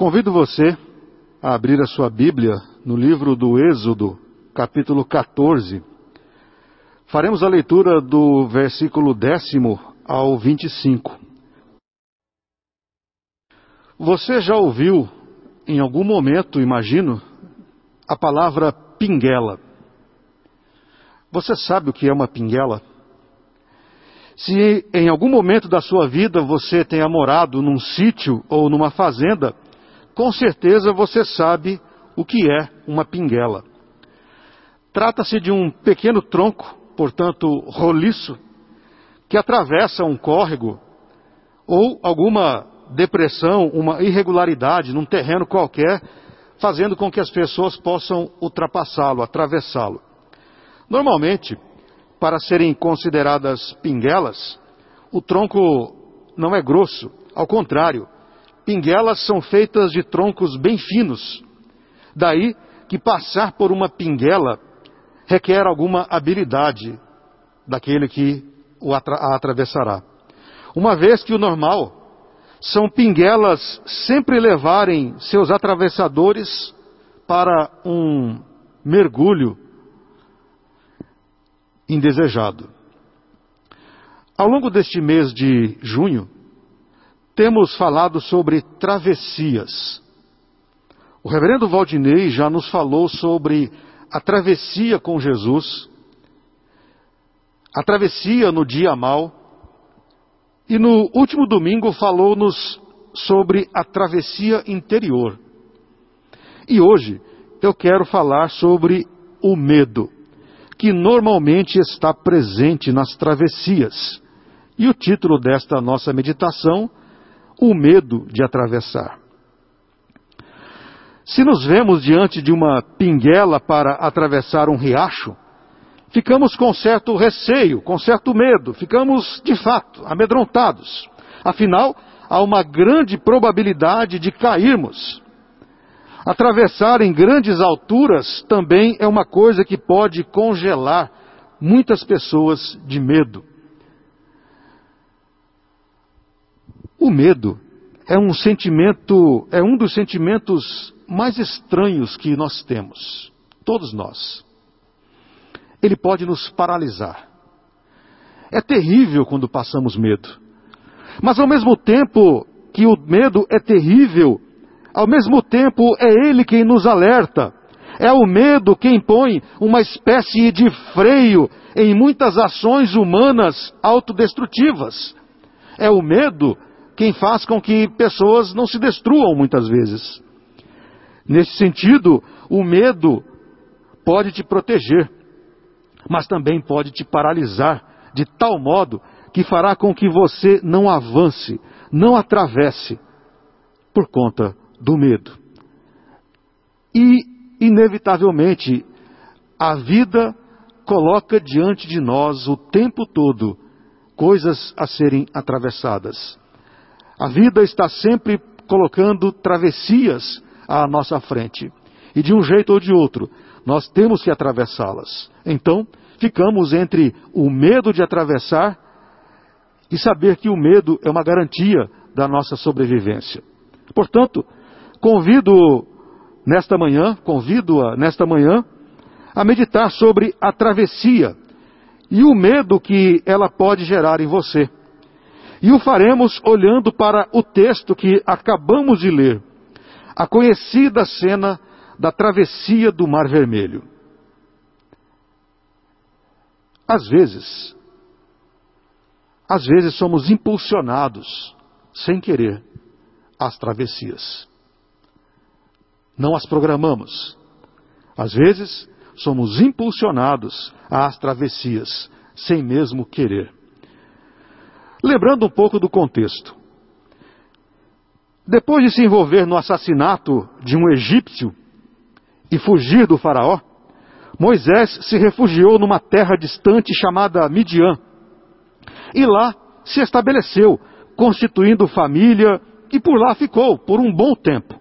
Convido você a abrir a sua Bíblia no livro do Êxodo, capítulo 14. Faremos a leitura do versículo décimo ao 25. Você já ouviu, em algum momento, imagino, a palavra pinguela. Você sabe o que é uma pinguela? Se em algum momento da sua vida você tenha morado num sítio ou numa fazenda, com certeza você sabe o que é uma pinguela. Trata-se de um pequeno tronco, portanto roliço, que atravessa um córrego ou alguma depressão, uma irregularidade num terreno qualquer, fazendo com que as pessoas possam ultrapassá-lo, atravessá-lo. Normalmente, para serem consideradas pinguelas, o tronco não é grosso, ao contrário, pinguelas são feitas de troncos bem finos. Daí que passar por uma pinguela requer alguma habilidade daquele que a atravessará. Uma vez que o normal são pinguelas sempre levarem seus atravessadores para um mergulho indesejado. Ao longo deste mês de junho, temos falado sobre travessias. O reverendo Valdinei já nos falou sobre a travessia com Jesus, a travessia no dia mal, e no último domingo falou-nos sobre a travessia interior. E hoje eu quero falar sobre o medo que normalmente está presente nas travessias. E o título desta nossa meditação, O Medo de Atravessar. Se nos vemos diante de uma pinguela para atravessar um riacho, ficamos com certo receio, com certo medo, ficamos de fato amedrontados. Afinal, há uma grande probabilidade de cairmos. Atravessar em grandes alturas também é uma coisa que pode congelar muitas pessoas de medo. O medo é um sentimento, é um dos sentimentos mais estranhos que nós temos, todos nós. Ele pode nos paralisar. É terrível quando passamos medo. Mas ao mesmo tempo que o medo é terrível, ao mesmo tempo, é Ele quem nos alerta. É o medo quem põe uma espécie de freio em muitas ações humanas autodestrutivas. É o medo quem faz com que pessoas não se destruam muitas vezes. Nesse sentido, o medo pode te proteger, mas também pode te paralisar de tal modo que fará com que você não avance, não atravesse, por conta do medo. E, inevitavelmente, a vida coloca diante de nós o tempo todo coisas a serem atravessadas. A vida está sempre colocando travessias à nossa frente. E de um jeito ou de outro, nós temos que atravessá-las. Então, ficamos entre o medo de atravessar e saber que o medo é uma garantia da nossa sobrevivência. Portanto, Convido nesta manhã, convido-a nesta manhã a meditar sobre a travessia e o medo que ela pode gerar em você. E o faremos olhando para o texto que acabamos de ler, a conhecida cena da travessia do Mar Vermelho. Às vezes, às vezes somos impulsionados, sem querer, às travessias não as programamos. Às vezes, somos impulsionados às travessias, sem mesmo querer. Lembrando um pouco do contexto. Depois de se envolver no assassinato de um egípcio e fugir do Faraó, Moisés se refugiou numa terra distante chamada Midian. E lá se estabeleceu, constituindo família, e por lá ficou por um bom tempo.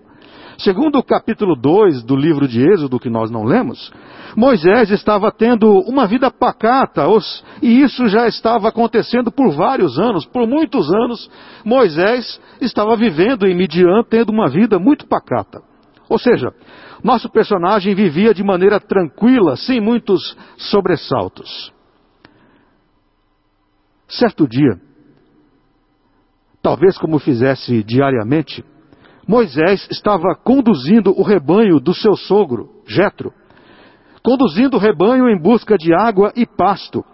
Segundo o capítulo 2 do livro de Êxodo, que nós não lemos, Moisés estava tendo uma vida pacata, e isso já estava acontecendo por vários anos, por muitos anos, Moisés estava vivendo em Midian, tendo uma vida muito pacata. Ou seja, nosso personagem vivia de maneira tranquila, sem muitos sobressaltos. Certo dia, talvez como fizesse diariamente, Moisés estava conduzindo o rebanho do seu sogro, Jetro, conduzindo o rebanho em busca de água e pasto.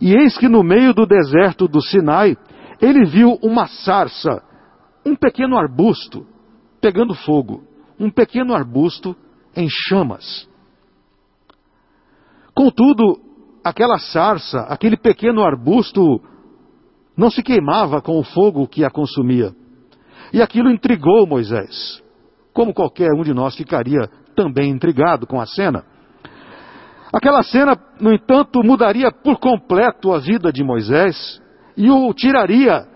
E eis que no meio do deserto do Sinai, ele viu uma sarça, um pequeno arbusto, pegando fogo, um pequeno arbusto em chamas. Contudo, aquela sarça, aquele pequeno arbusto, não se queimava com o fogo que a consumia. E aquilo intrigou Moisés, como qualquer um de nós ficaria também intrigado com a cena. Aquela cena, no entanto, mudaria por completo a vida de Moisés e o tiraria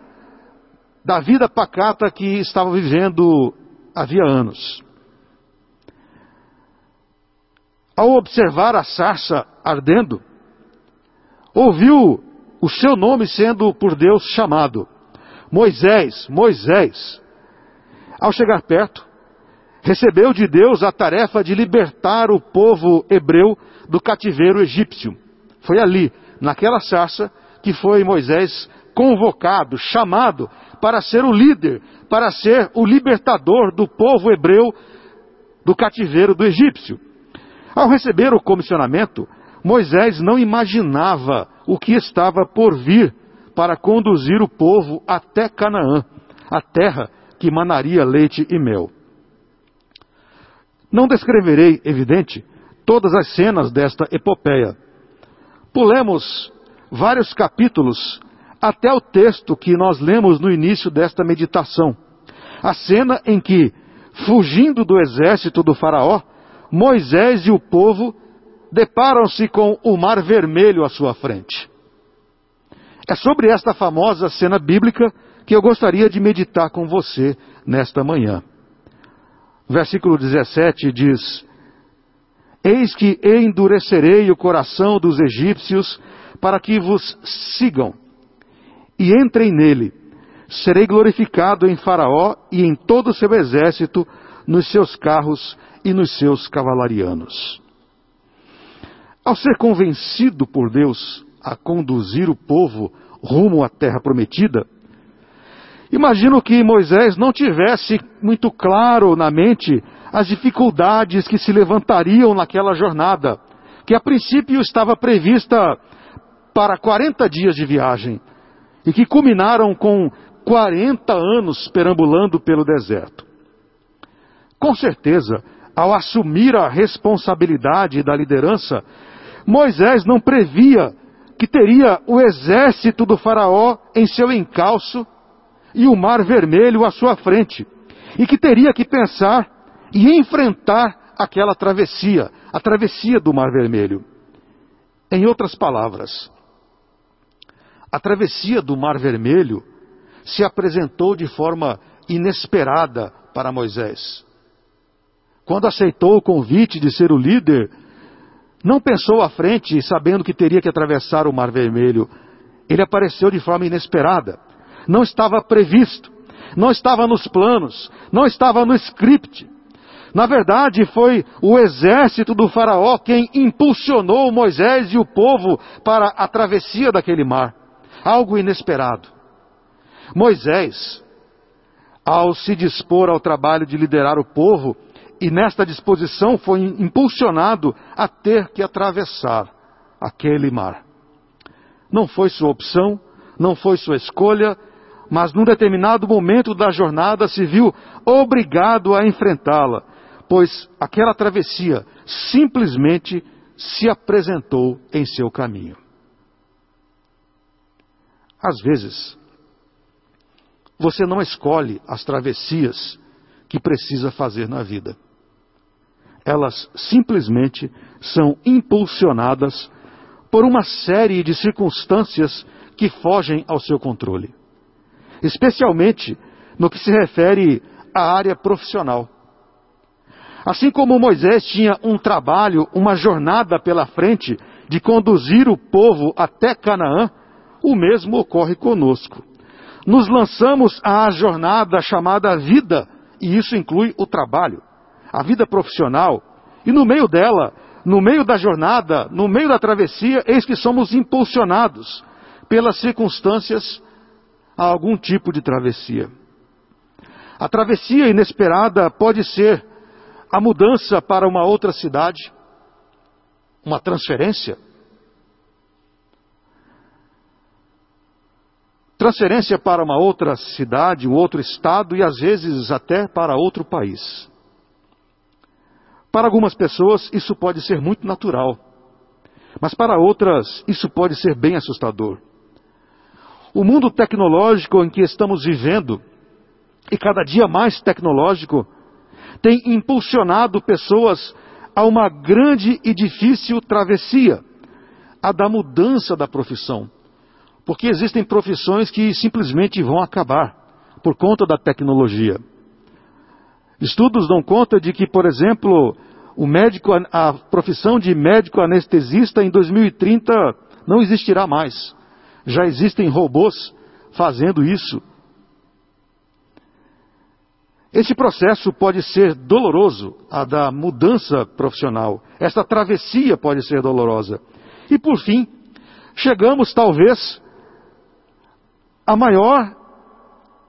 da vida pacata que estava vivendo havia anos. Ao observar a sarça ardendo, ouviu o seu nome sendo por Deus chamado: Moisés, Moisés. Ao chegar perto, recebeu de Deus a tarefa de libertar o povo hebreu do cativeiro egípcio. Foi ali, naquela sarça, que foi Moisés convocado, chamado para ser o líder, para ser o libertador do povo hebreu do cativeiro do egípcio. Ao receber o comissionamento, Moisés não imaginava o que estava por vir para conduzir o povo até Canaã, a terra que manaria leite e mel. Não descreverei, evidente, todas as cenas desta epopeia. Pulemos vários capítulos até o texto que nós lemos no início desta meditação. A cena em que, fugindo do exército do Faraó, Moisés e o povo deparam-se com o Mar Vermelho à sua frente. É sobre esta famosa cena bíblica que eu gostaria de meditar com você nesta manhã. Versículo 17 diz: Eis que endurecerei o coração dos egípcios para que vos sigam e entrem nele. Serei glorificado em Faraó e em todo o seu exército, nos seus carros e nos seus cavalarianos. Ao ser convencido por Deus a conduzir o povo rumo à terra prometida, Imagino que Moisés não tivesse muito claro na mente as dificuldades que se levantariam naquela jornada, que a princípio estava prevista para 40 dias de viagem e que culminaram com 40 anos perambulando pelo deserto. Com certeza, ao assumir a responsabilidade da liderança, Moisés não previa que teria o exército do Faraó em seu encalço e o Mar Vermelho à sua frente, e que teria que pensar e enfrentar aquela travessia, a travessia do Mar Vermelho. Em outras palavras, a travessia do Mar Vermelho se apresentou de forma inesperada para Moisés. Quando aceitou o convite de ser o líder, não pensou à frente, sabendo que teria que atravessar o Mar Vermelho. Ele apareceu de forma inesperada não estava previsto, não estava nos planos, não estava no script. Na verdade, foi o exército do Faraó quem impulsionou Moisés e o povo para a travessia daquele mar. Algo inesperado. Moisés, ao se dispor ao trabalho de liderar o povo, e nesta disposição foi impulsionado a ter que atravessar aquele mar. Não foi sua opção, não foi sua escolha, mas num determinado momento da jornada se viu obrigado a enfrentá-la, pois aquela travessia simplesmente se apresentou em seu caminho. Às vezes, você não escolhe as travessias que precisa fazer na vida. Elas simplesmente são impulsionadas por uma série de circunstâncias que fogem ao seu controle especialmente no que se refere à área profissional. Assim como Moisés tinha um trabalho, uma jornada pela frente de conduzir o povo até Canaã, o mesmo ocorre conosco. Nos lançamos à jornada chamada vida, e isso inclui o trabalho, a vida profissional, e no meio dela, no meio da jornada, no meio da travessia, eis que somos impulsionados pelas circunstâncias a algum tipo de travessia. A travessia inesperada pode ser a mudança para uma outra cidade, uma transferência. Transferência para uma outra cidade, um outro estado e às vezes até para outro país. Para algumas pessoas isso pode ser muito natural, mas para outras isso pode ser bem assustador. O mundo tecnológico em que estamos vivendo, e cada dia mais tecnológico, tem impulsionado pessoas a uma grande e difícil travessia, a da mudança da profissão. Porque existem profissões que simplesmente vão acabar por conta da tecnologia. Estudos dão conta de que, por exemplo, o médico, a profissão de médico anestesista em 2030 não existirá mais. Já existem robôs fazendo isso. Esse processo pode ser doloroso, a da mudança profissional. Essa travessia pode ser dolorosa. E por fim, chegamos talvez à maior,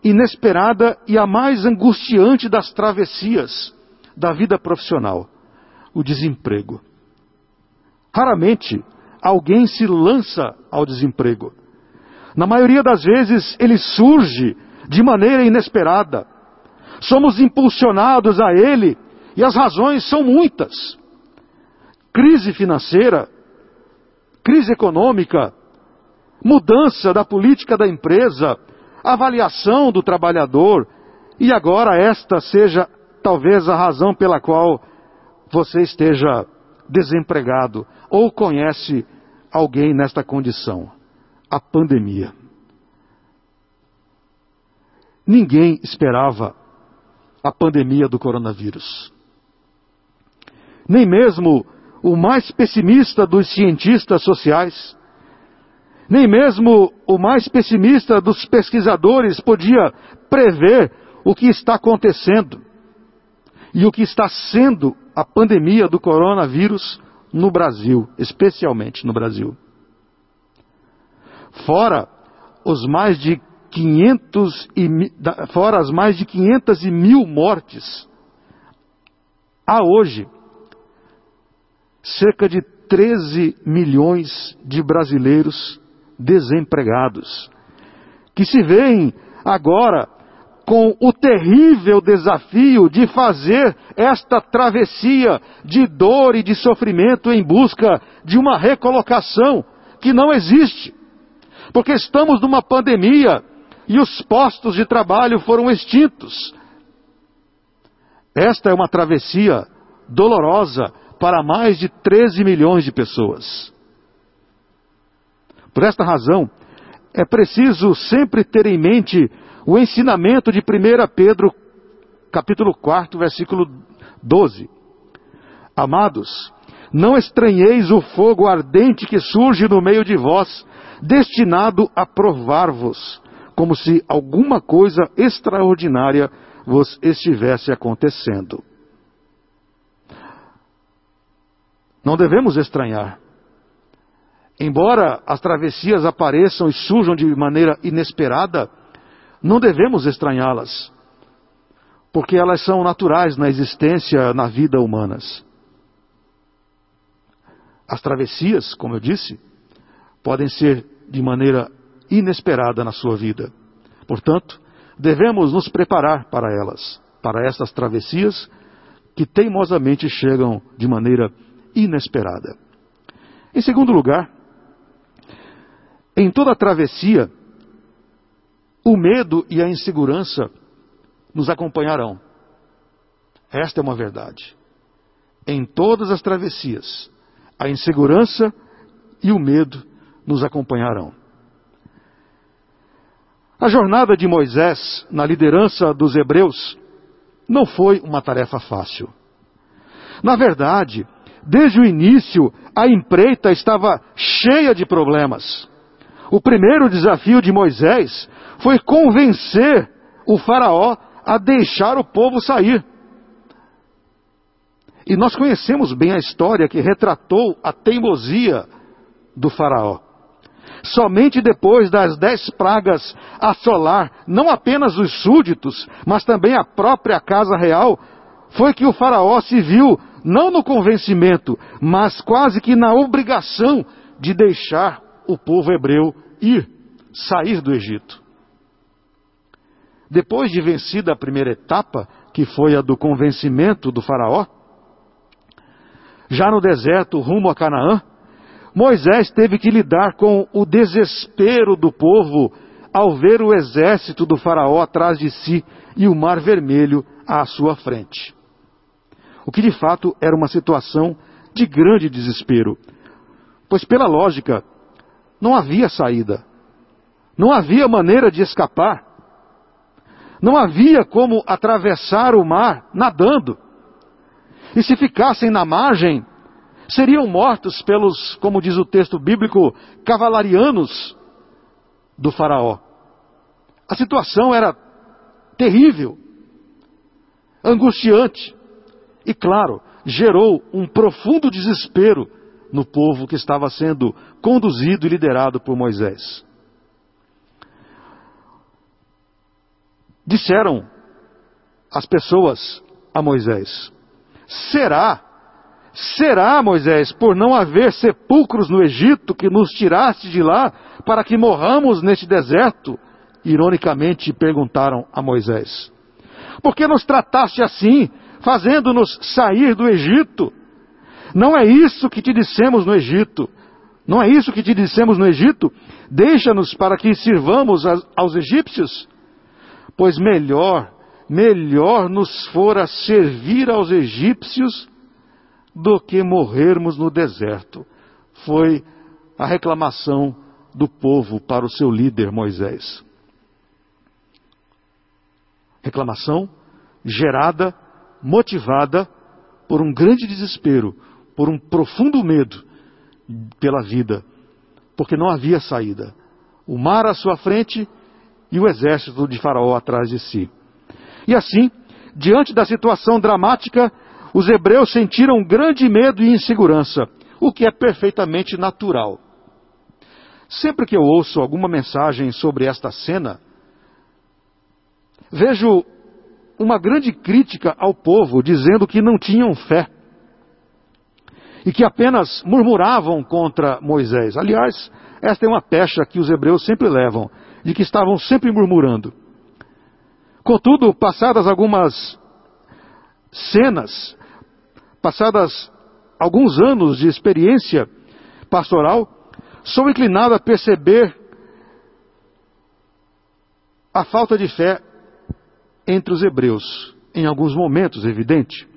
inesperada e a mais angustiante das travessias da vida profissional: o desemprego. Raramente alguém se lança ao desemprego. Na maioria das vezes ele surge de maneira inesperada somos impulsionados a ele e as razões são muitas. Crise financeira, crise econômica, mudança da política da empresa, avaliação do trabalhador, e agora esta seja talvez a razão pela qual você esteja desempregado ou conhece alguém nesta condição a pandemia. Ninguém esperava a pandemia do coronavírus. Nem mesmo o mais pessimista dos cientistas sociais, nem mesmo o mais pessimista dos pesquisadores podia prever o que está acontecendo e o que está sendo a pandemia do coronavírus no Brasil, especialmente no Brasil. Fora os mais de 500 e, fora as mais de 500 e mil mortes, há hoje cerca de 13 milhões de brasileiros desempregados, que se veem agora com o terrível desafio de fazer esta travessia de dor e de sofrimento em busca de uma recolocação que não existe. Porque estamos numa pandemia e os postos de trabalho foram extintos. Esta é uma travessia dolorosa para mais de 13 milhões de pessoas. Por esta razão, é preciso sempre ter em mente o ensinamento de 1 Pedro, capítulo 4, versículo 12. Amados, não estranheis o fogo ardente que surge no meio de vós, destinado a provar-vos, como se alguma coisa extraordinária vos estivesse acontecendo. Não devemos estranhar. Embora as travessias apareçam e surjam de maneira inesperada, não devemos estranhá-las, porque elas são naturais na existência, na vida humanas. As travessias, como eu disse, podem ser de maneira inesperada na sua vida. Portanto, devemos nos preparar para elas, para estas travessias que teimosamente chegam de maneira inesperada. Em segundo lugar, em toda travessia, o medo e a insegurança nos acompanharão. Esta é uma verdade. Em todas as travessias, a insegurança e o medo nos acompanharão. A jornada de Moisés na liderança dos hebreus não foi uma tarefa fácil. Na verdade, desde o início, a empreita estava cheia de problemas. O primeiro desafio de Moisés foi convencer o Faraó a deixar o povo sair. E nós conhecemos bem a história que retratou a teimosia do Faraó. Somente depois das dez pragas assolar não apenas os súditos, mas também a própria casa real, foi que o Faraó se viu não no convencimento, mas quase que na obrigação de deixar o povo hebreu ir, sair do Egito. Depois de vencida a primeira etapa, que foi a do convencimento do Faraó, já no deserto rumo a Canaã, Moisés teve que lidar com o desespero do povo ao ver o exército do Faraó atrás de si e o Mar Vermelho à sua frente. O que de fato era uma situação de grande desespero, pois, pela lógica, não havia saída, não havia maneira de escapar, não havia como atravessar o mar nadando. E se ficassem na margem, seriam mortos pelos, como diz o texto bíblico, cavalarianos do Faraó. A situação era terrível, angustiante e, claro, gerou um profundo desespero no povo que estava sendo conduzido e liderado por Moisés. Disseram as pessoas a Moisés: Será Será, Moisés, por não haver sepulcros no Egito que nos tiraste de lá para que morramos neste deserto? Ironicamente perguntaram a Moisés. Por que nos trataste assim, fazendo-nos sair do Egito? Não é isso que te dissemos no Egito. Não é isso que te dissemos no Egito? Deixa-nos para que sirvamos aos egípcios? Pois melhor, melhor nos fora servir aos egípcios do que morrermos no deserto. Foi a reclamação do povo para o seu líder Moisés. Reclamação gerada, motivada por um grande desespero, por um profundo medo pela vida, porque não havia saída. O mar à sua frente e o exército de Faraó atrás de si. E assim, diante da situação dramática, os hebreus sentiram grande medo e insegurança, o que é perfeitamente natural. Sempre que eu ouço alguma mensagem sobre esta cena, vejo uma grande crítica ao povo, dizendo que não tinham fé e que apenas murmuravam contra Moisés. Aliás, esta é uma pecha que os hebreus sempre levam, de que estavam sempre murmurando. Contudo, passadas algumas cenas, passadas alguns anos de experiência pastoral, sou inclinado a perceber a falta de fé entre os hebreus, em alguns momentos, evidente.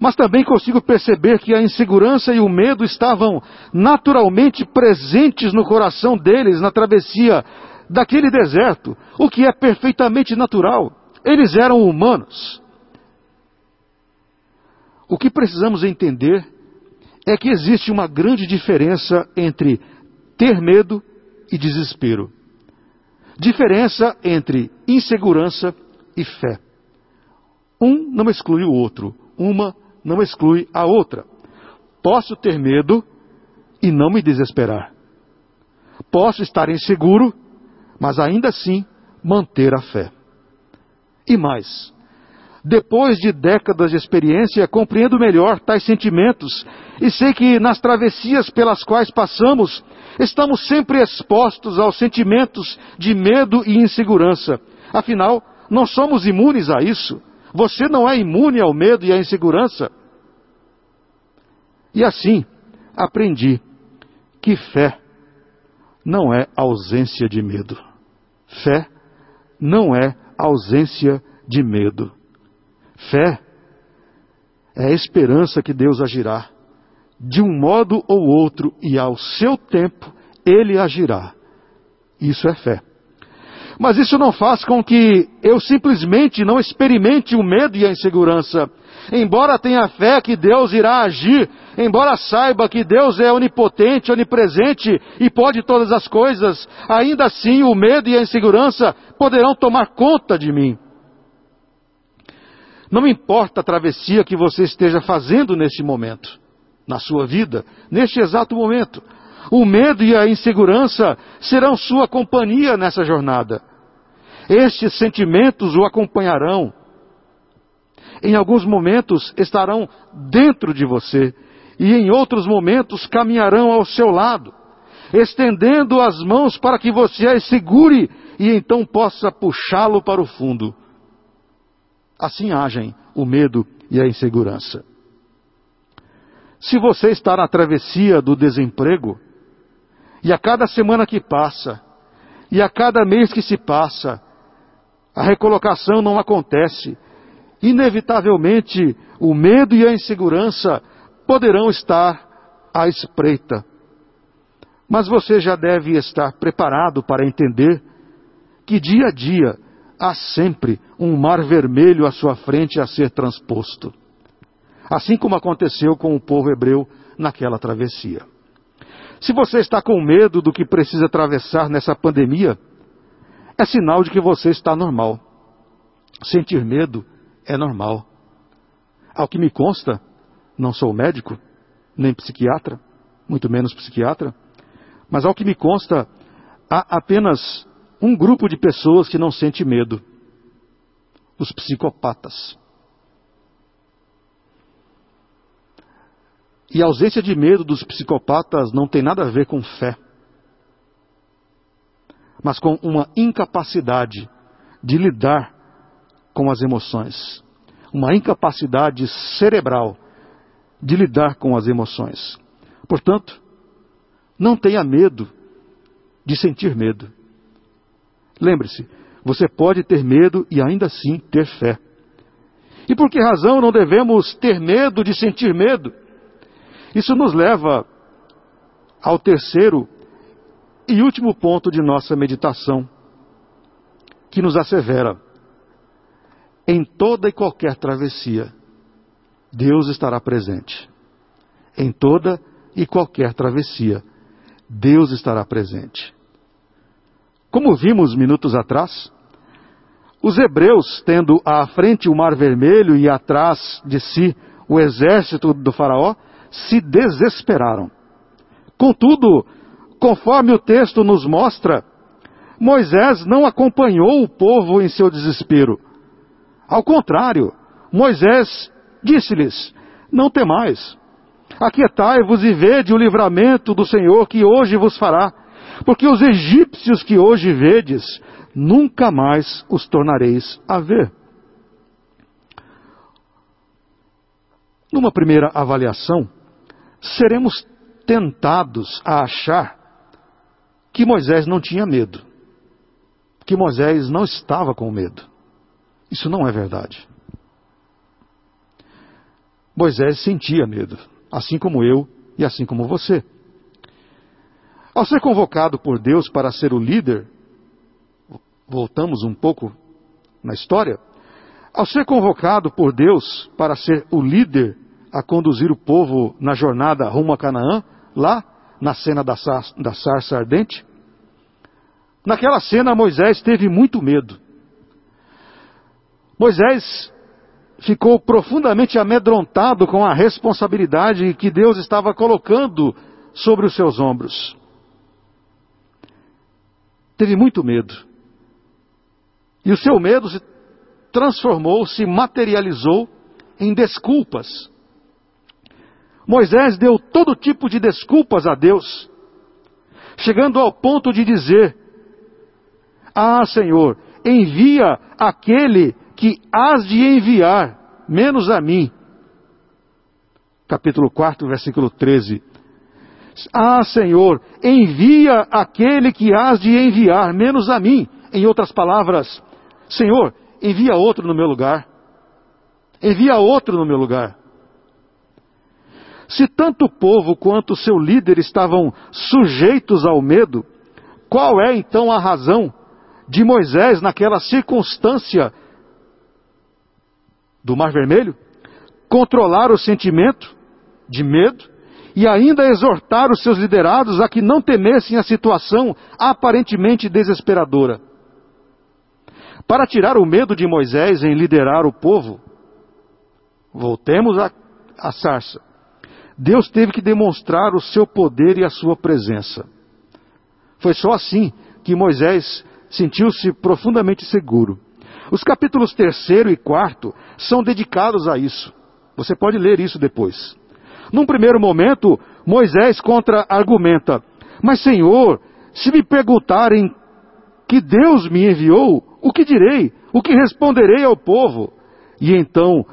Mas também consigo perceber que a insegurança e o medo estavam naturalmente presentes no coração deles na travessia daquele deserto, o que é perfeitamente natural. Eles eram humanos. O que precisamos entender é que existe uma grande diferença entre ter medo e desespero. Diferença entre insegurança e fé. Um não exclui o outro, uma não exclui a outra. Posso ter medo e não me desesperar. Posso estar inseguro, mas ainda assim manter a fé. E mais, depois de décadas de experiência, compreendo melhor tais sentimentos e sei que nas travessias pelas quais passamos, estamos sempre expostos aos sentimentos de medo e insegurança. Afinal, não somos imunes a isso. Você não é imune ao medo e à insegurança. E assim, aprendi que fé não é ausência de medo. Fé não é ausência de medo. Fé é a esperança que Deus agirá. De um modo ou outro e ao seu tempo, Ele agirá. Isso é fé. Mas isso não faz com que eu simplesmente não experimente o medo e a insegurança. Embora tenha fé que Deus irá agir, embora saiba que Deus é onipotente, onipresente e pode todas as coisas, ainda assim o medo e a insegurança poderão tomar conta de mim. Não importa a travessia que você esteja fazendo neste momento, na sua vida, neste exato momento. O medo e a insegurança serão sua companhia nessa jornada. Estes sentimentos o acompanharão. Em alguns momentos estarão dentro de você e em outros momentos caminharão ao seu lado, estendendo as mãos para que você as segure e então possa puxá-lo para o fundo. Assim agem o medo e a insegurança. Se você está na travessia do desemprego, e a cada semana que passa, e a cada mês que se passa, a recolocação não acontece, inevitavelmente o medo e a insegurança poderão estar à espreita. Mas você já deve estar preparado para entender que dia a dia há sempre um mar vermelho à sua frente a ser transposto. Assim como aconteceu com o povo hebreu naquela travessia. Se você está com medo do que precisa atravessar nessa pandemia, é sinal de que você está normal. Sentir medo é normal. Ao que me consta, não sou médico, nem psiquiatra, muito menos psiquiatra, mas ao que me consta, há apenas um grupo de pessoas que não sente medo: os psicopatas. E a ausência de medo dos psicopatas não tem nada a ver com fé, mas com uma incapacidade de lidar com as emoções, uma incapacidade cerebral de lidar com as emoções. Portanto, não tenha medo de sentir medo. Lembre-se, você pode ter medo e ainda assim ter fé. E por que razão não devemos ter medo de sentir medo? Isso nos leva ao terceiro e último ponto de nossa meditação, que nos assevera: em toda e qualquer travessia, Deus estará presente. Em toda e qualquer travessia, Deus estará presente. Como vimos minutos atrás, os hebreus, tendo à frente o Mar Vermelho e atrás de si o exército do Faraó, se desesperaram. Contudo, conforme o texto nos mostra, Moisés não acompanhou o povo em seu desespero. Ao contrário, Moisés disse-lhes: Não temais, aquietai-vos e vede o livramento do Senhor que hoje vos fará, porque os egípcios que hoje vedes, nunca mais os tornareis a ver. Numa primeira avaliação, seremos tentados a achar que Moisés não tinha medo, que Moisés não estava com medo. Isso não é verdade. Moisés sentia medo, assim como eu e assim como você. Ao ser convocado por Deus para ser o líder, voltamos um pouco na história, ao ser convocado por Deus para ser o líder a conduzir o povo na jornada rumo a Canaã, lá na cena da, da sarça ardente? Naquela cena, Moisés teve muito medo. Moisés ficou profundamente amedrontado com a responsabilidade que Deus estava colocando sobre os seus ombros. Teve muito medo. E o seu medo se transformou, se materializou em desculpas Moisés deu todo tipo de desculpas a Deus, chegando ao ponto de dizer: Ah, Senhor, envia aquele que hás de enviar, menos a mim. Capítulo 4, versículo 13. Ah, Senhor, envia aquele que hás de enviar, menos a mim. Em outras palavras, Senhor, envia outro no meu lugar. Envia outro no meu lugar. Se tanto o povo quanto seu líder estavam sujeitos ao medo, qual é então a razão de Moisés naquela circunstância do Mar Vermelho? Controlar o sentimento de medo e ainda exortar os seus liderados a que não temessem a situação aparentemente desesperadora. Para tirar o medo de Moisés em liderar o povo, voltemos à sarça. Deus teve que demonstrar o seu poder e a sua presença. Foi só assim que Moisés sentiu-se profundamente seguro. Os capítulos terceiro e quarto são dedicados a isso. Você pode ler isso depois. Num primeiro momento, Moisés contra-argumenta: Mas, Senhor, se me perguntarem que Deus me enviou, o que direi? O que responderei ao povo? E então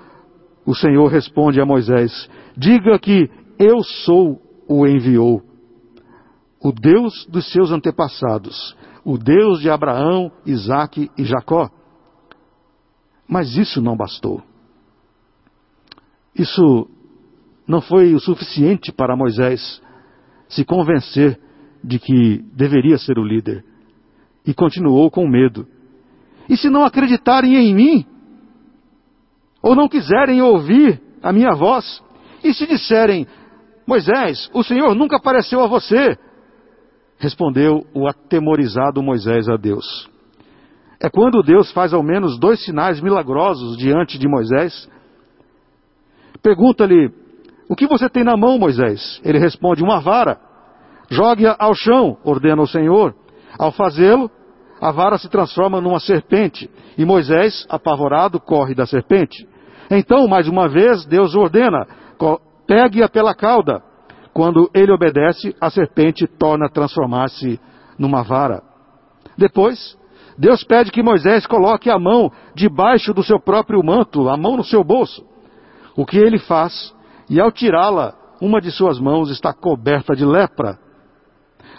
o Senhor responde a Moisés: Diga que eu sou o enviou. O Deus dos seus antepassados, o Deus de Abraão, Isaque e Jacó. Mas isso não bastou. Isso não foi o suficiente para Moisés se convencer de que deveria ser o líder. E continuou com medo. E se não acreditarem em mim, ou não quiserem ouvir a minha voz, e se disserem, Moisés, o Senhor nunca apareceu a você, respondeu o atemorizado Moisés a Deus. É quando Deus faz ao menos dois sinais milagrosos diante de Moisés. Pergunta-lhe, o que você tem na mão, Moisés? Ele responde: Uma vara. Jogue-a ao chão, ordena o Senhor. Ao fazê-lo, a vara se transforma numa serpente, e Moisés, apavorado, corre da serpente. Então, mais uma vez, Deus ordena: pegue-a pela cauda. Quando ele obedece, a serpente torna a transformar-se numa vara. Depois, Deus pede que Moisés coloque a mão debaixo do seu próprio manto, a mão no seu bolso. O que ele faz e ao tirá-la, uma de suas mãos está coberta de lepra.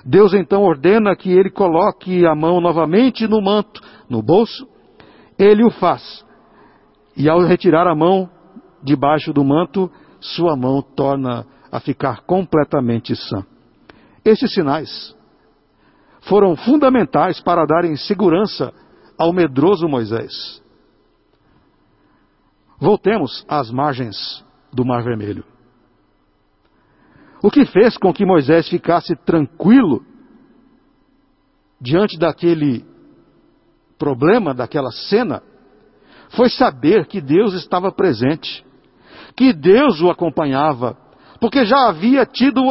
Deus então ordena que ele coloque a mão novamente no manto, no bolso. Ele o faz. E ao retirar a mão debaixo do manto, sua mão torna a ficar completamente sã. Estes sinais foram fundamentais para darem segurança ao medroso Moisés. Voltemos às margens do Mar Vermelho. O que fez com que Moisés ficasse tranquilo diante daquele problema, daquela cena, foi saber que Deus estava presente, que Deus o acompanhava, porque já havia tido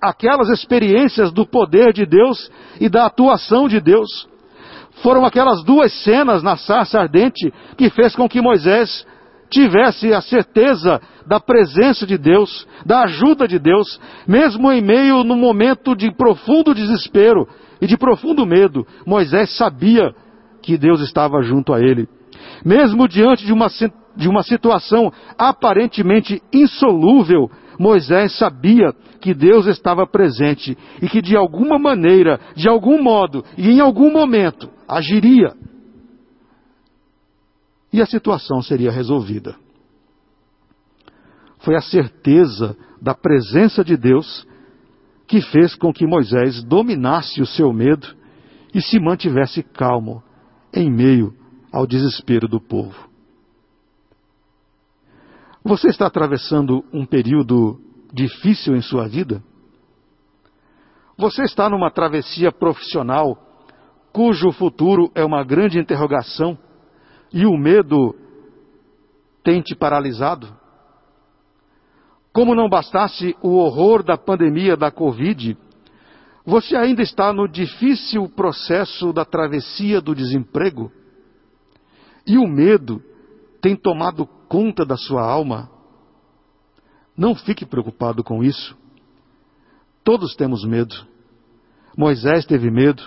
aquelas experiências do poder de Deus e da atuação de Deus. Foram aquelas duas cenas na sarça ardente que fez com que Moisés tivesse a certeza da presença de Deus, da ajuda de Deus, mesmo em meio no momento de profundo desespero e de profundo medo, Moisés sabia que Deus estava junto a ele. Mesmo diante de uma, de uma situação aparentemente insolúvel, Moisés sabia que Deus estava presente e que de alguma maneira, de algum modo e em algum momento agiria e a situação seria resolvida. Foi a certeza da presença de Deus que fez com que Moisés dominasse o seu medo e se mantivesse calmo em meio ao desespero do povo. Você está atravessando um período difícil em sua vida? Você está numa travessia profissional cujo futuro é uma grande interrogação? e o medo tem te paralisado? Como não bastasse o horror da pandemia da Covid, você ainda está no difícil processo da travessia do desemprego? E o medo tem tomado conta da sua alma? Não fique preocupado com isso. Todos temos medo. Moisés teve medo,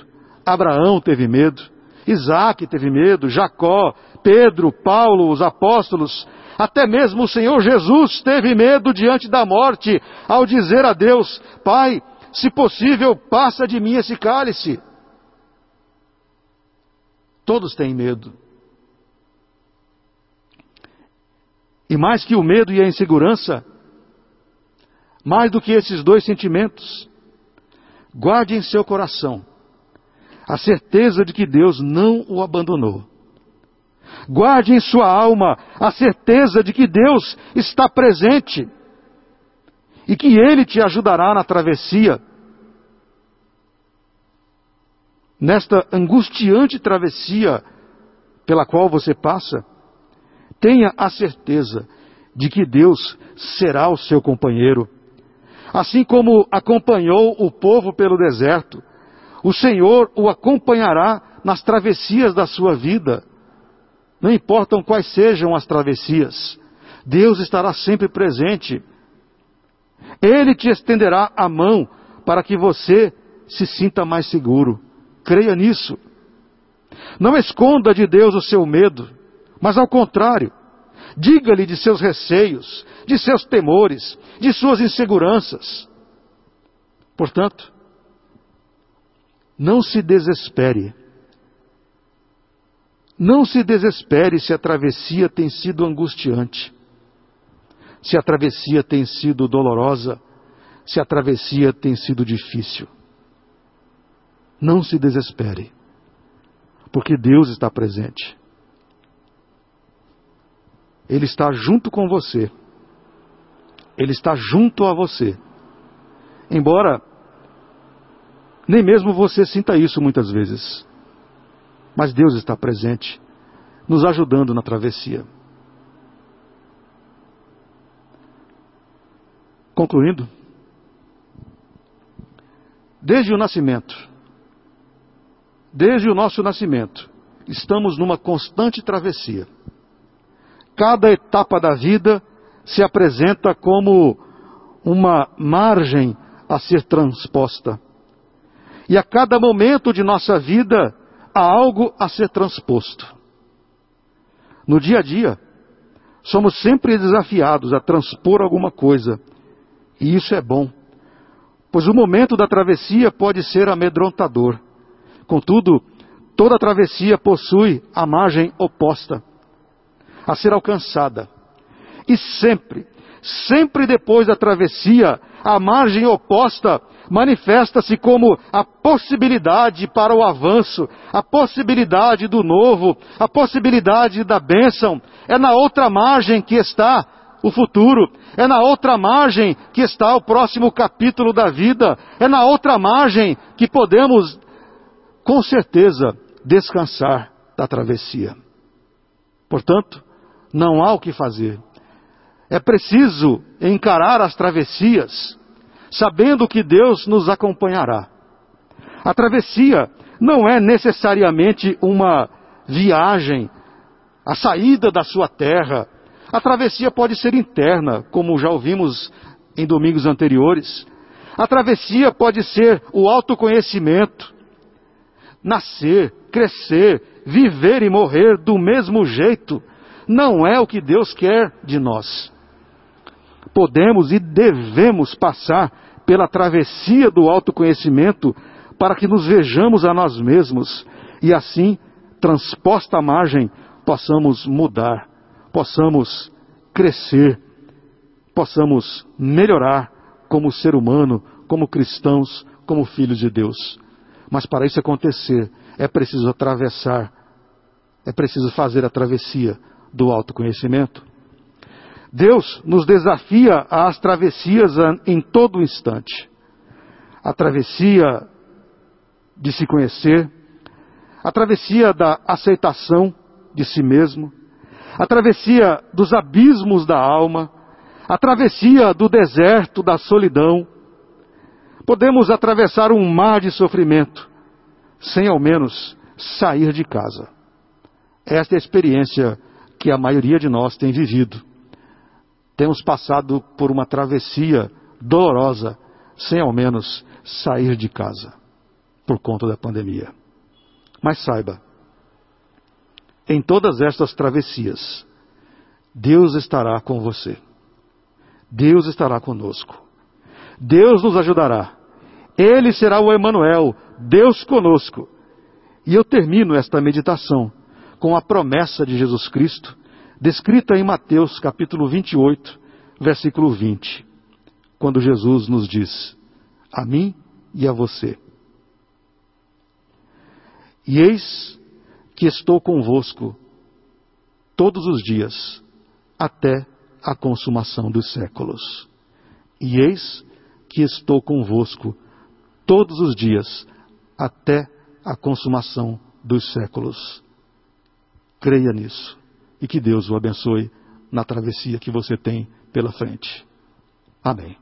Abraão teve medo, Isaac teve medo, Jacó, Pedro, Paulo, os apóstolos, até mesmo o Senhor Jesus teve medo diante da morte, ao dizer a Deus: Pai, se possível, passa de mim esse cálice. Todos têm medo. E mais que o medo e a insegurança, mais do que esses dois sentimentos, guarde em seu coração a certeza de que Deus não o abandonou. Guarde em sua alma a certeza de que Deus está presente e que Ele te ajudará na travessia. Nesta angustiante travessia pela qual você passa, tenha a certeza de que Deus será o seu companheiro. Assim como acompanhou o povo pelo deserto, o Senhor o acompanhará nas travessias da sua vida. Não importam quais sejam as travessias, Deus estará sempre presente. Ele te estenderá a mão para que você se sinta mais seguro. Creia nisso. Não esconda de Deus o seu medo, mas ao contrário, diga-lhe de seus receios, de seus temores, de suas inseguranças. Portanto, não se desespere. Não se desespere se a travessia tem sido angustiante, se a travessia tem sido dolorosa, se a travessia tem sido difícil. Não se desespere, porque Deus está presente. Ele está junto com você. Ele está junto a você. Embora nem mesmo você sinta isso muitas vezes. Mas Deus está presente, nos ajudando na travessia. Concluindo, desde o nascimento, desde o nosso nascimento, estamos numa constante travessia. Cada etapa da vida se apresenta como uma margem a ser transposta. E a cada momento de nossa vida há algo a ser transposto. No dia a dia, somos sempre desafiados a transpor alguma coisa. E isso é bom, pois o momento da travessia pode ser amedrontador. Contudo, toda travessia possui a margem oposta a ser alcançada. E sempre, sempre depois da travessia, a margem oposta manifesta-se como a possibilidade para o avanço, a possibilidade do novo, a possibilidade da bênção. É na outra margem que está o futuro, é na outra margem que está o próximo capítulo da vida, é na outra margem que podemos, com certeza, descansar da travessia. Portanto, não há o que fazer. É preciso encarar as travessias, sabendo que Deus nos acompanhará. A travessia não é necessariamente uma viagem, a saída da sua terra. A travessia pode ser interna, como já ouvimos em domingos anteriores. A travessia pode ser o autoconhecimento, nascer, crescer, viver e morrer do mesmo jeito. Não é o que Deus quer de nós podemos e devemos passar pela travessia do autoconhecimento para que nos vejamos a nós mesmos e assim, transposta a margem, possamos mudar, possamos crescer, possamos melhorar como ser humano, como cristãos, como filhos de Deus. Mas para isso acontecer, é preciso atravessar, é preciso fazer a travessia do autoconhecimento. Deus nos desafia às travessias em todo instante. A travessia de se conhecer, a travessia da aceitação de si mesmo, a travessia dos abismos da alma, a travessia do deserto da solidão. Podemos atravessar um mar de sofrimento sem ao menos sair de casa. Esta é a experiência que a maioria de nós tem vivido temos passado por uma travessia dolorosa, sem ao menos sair de casa, por conta da pandemia. Mas saiba, em todas estas travessias, Deus estará com você. Deus estará conosco. Deus nos ajudará. Ele será o Emanuel, Deus conosco. E eu termino esta meditação com a promessa de Jesus Cristo descrita em Mateus capítulo 28, versículo 20, quando Jesus nos diz: A mim e a você. E eis que estou convosco todos os dias, até a consumação dos séculos. E eis que estou convosco todos os dias, até a consumação dos séculos. Creia nisso e que Deus o abençoe na travessia que você tem pela frente. Amém.